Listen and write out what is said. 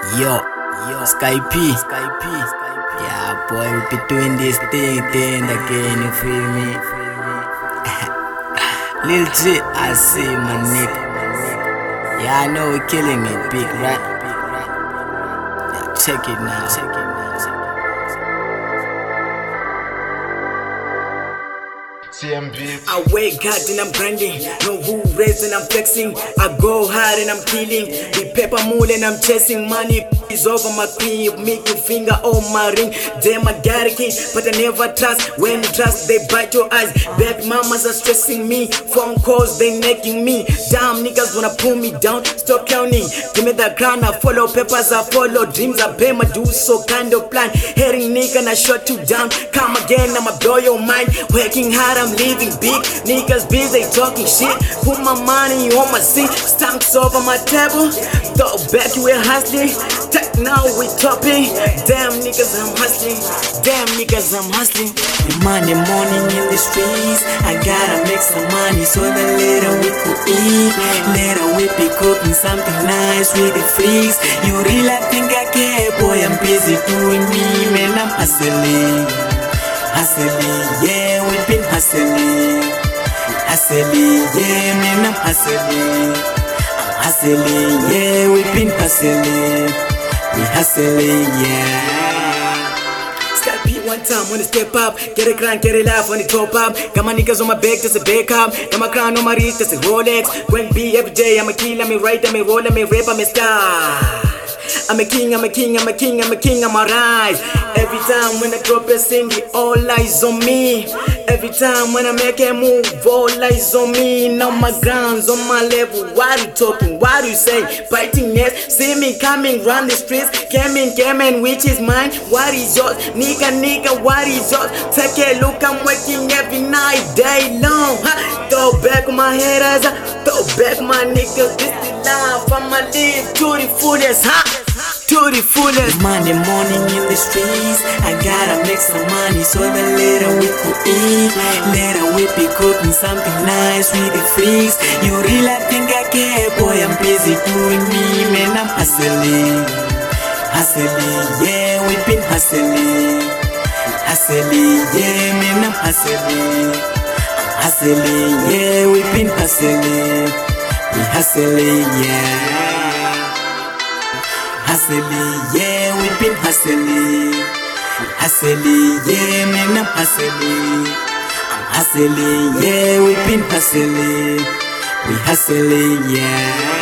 Yo, yo, Sky P. Sky P. Yeah, boy, we be doing this thing, thing again, you feel me? Lil G, I see my nigga. Yeah, I know we're killing it big, right? Yeah, check it now. Check it now. CMB. I wake hard and I'm grinding. No who and I'm flexing. I go hard and I'm killing. The paper moon and I'm chasing money. Is over my cream, make your finger on my ring. Damn, I got a but I never trust. When you trust, they bite your eyes. Back mamas are stressing me. Phone calls, they necking me. Damn, niggas wanna pull me down. Stop counting. Give me the crown, I follow papers, I follow dreams. I pay my dues, so kind of plan. Hearing nigga, I shut you down. Come again, I'ma blow your mind. Working hard, I'm living big. Niggas busy talking shit. Put my money you on my seat. Stamps over my table. Throw back, you ain't hustling. Tech now we topping. Damn niggas, I'm hustling. Damn niggas, I'm hustling. Money morning in the streets. I gotta make some money so that later we could eat. Later we be cooking something nice with the freaks. You really think I care? Boy, I'm busy doing me, man. I'm hustling. Hustling, yeah. Hustling, yeah, man, I'm hustling. I'm hustling, yeah, we've been hustling. We hustling, yeah. Step P one time when it step up, get a grind, get it live when it top up. Got my niggas on my back, that's a back up. Got my crown on my wrist, that's a Rolex. Going B every day, I'm a kill, I'm a right, I'm a roll, I'm a rap, I'm a star. I'm a king, I'm a king, I'm a king, I'm a king, I'm a rise. Every time when I drop a single, all eyes on me. Every time when I make a move, all eyes on me. Now my grounds on my level. What you talking? What you say? Biting nest, see me coming round the streets. Came in, came in, which is mine? What is yours? Nigga, nigga, what is yours? Take a look, I'm working every night, day long. Ha. Throw back my head as I throw back my niggas. This life, I'ma live to the fullest, huh? To the fullest. Monday morning in the streets, I gotta make some money so that later we could eat. Later we be cooking something nice with the freaks. You really think I care? Boy, I'm busy doing me, man. I'm hustling, hustling, yeah, we've been hustling, hustling, yeah, man. I'm hustling, hustling, yeah, we've been hustling, we hustling, yeah. Hustling, yeah, we've been hustling. Hustling, yeah, man, I'm hustling. I'm hustling, yeah, we've been hustling. We hustling, yeah.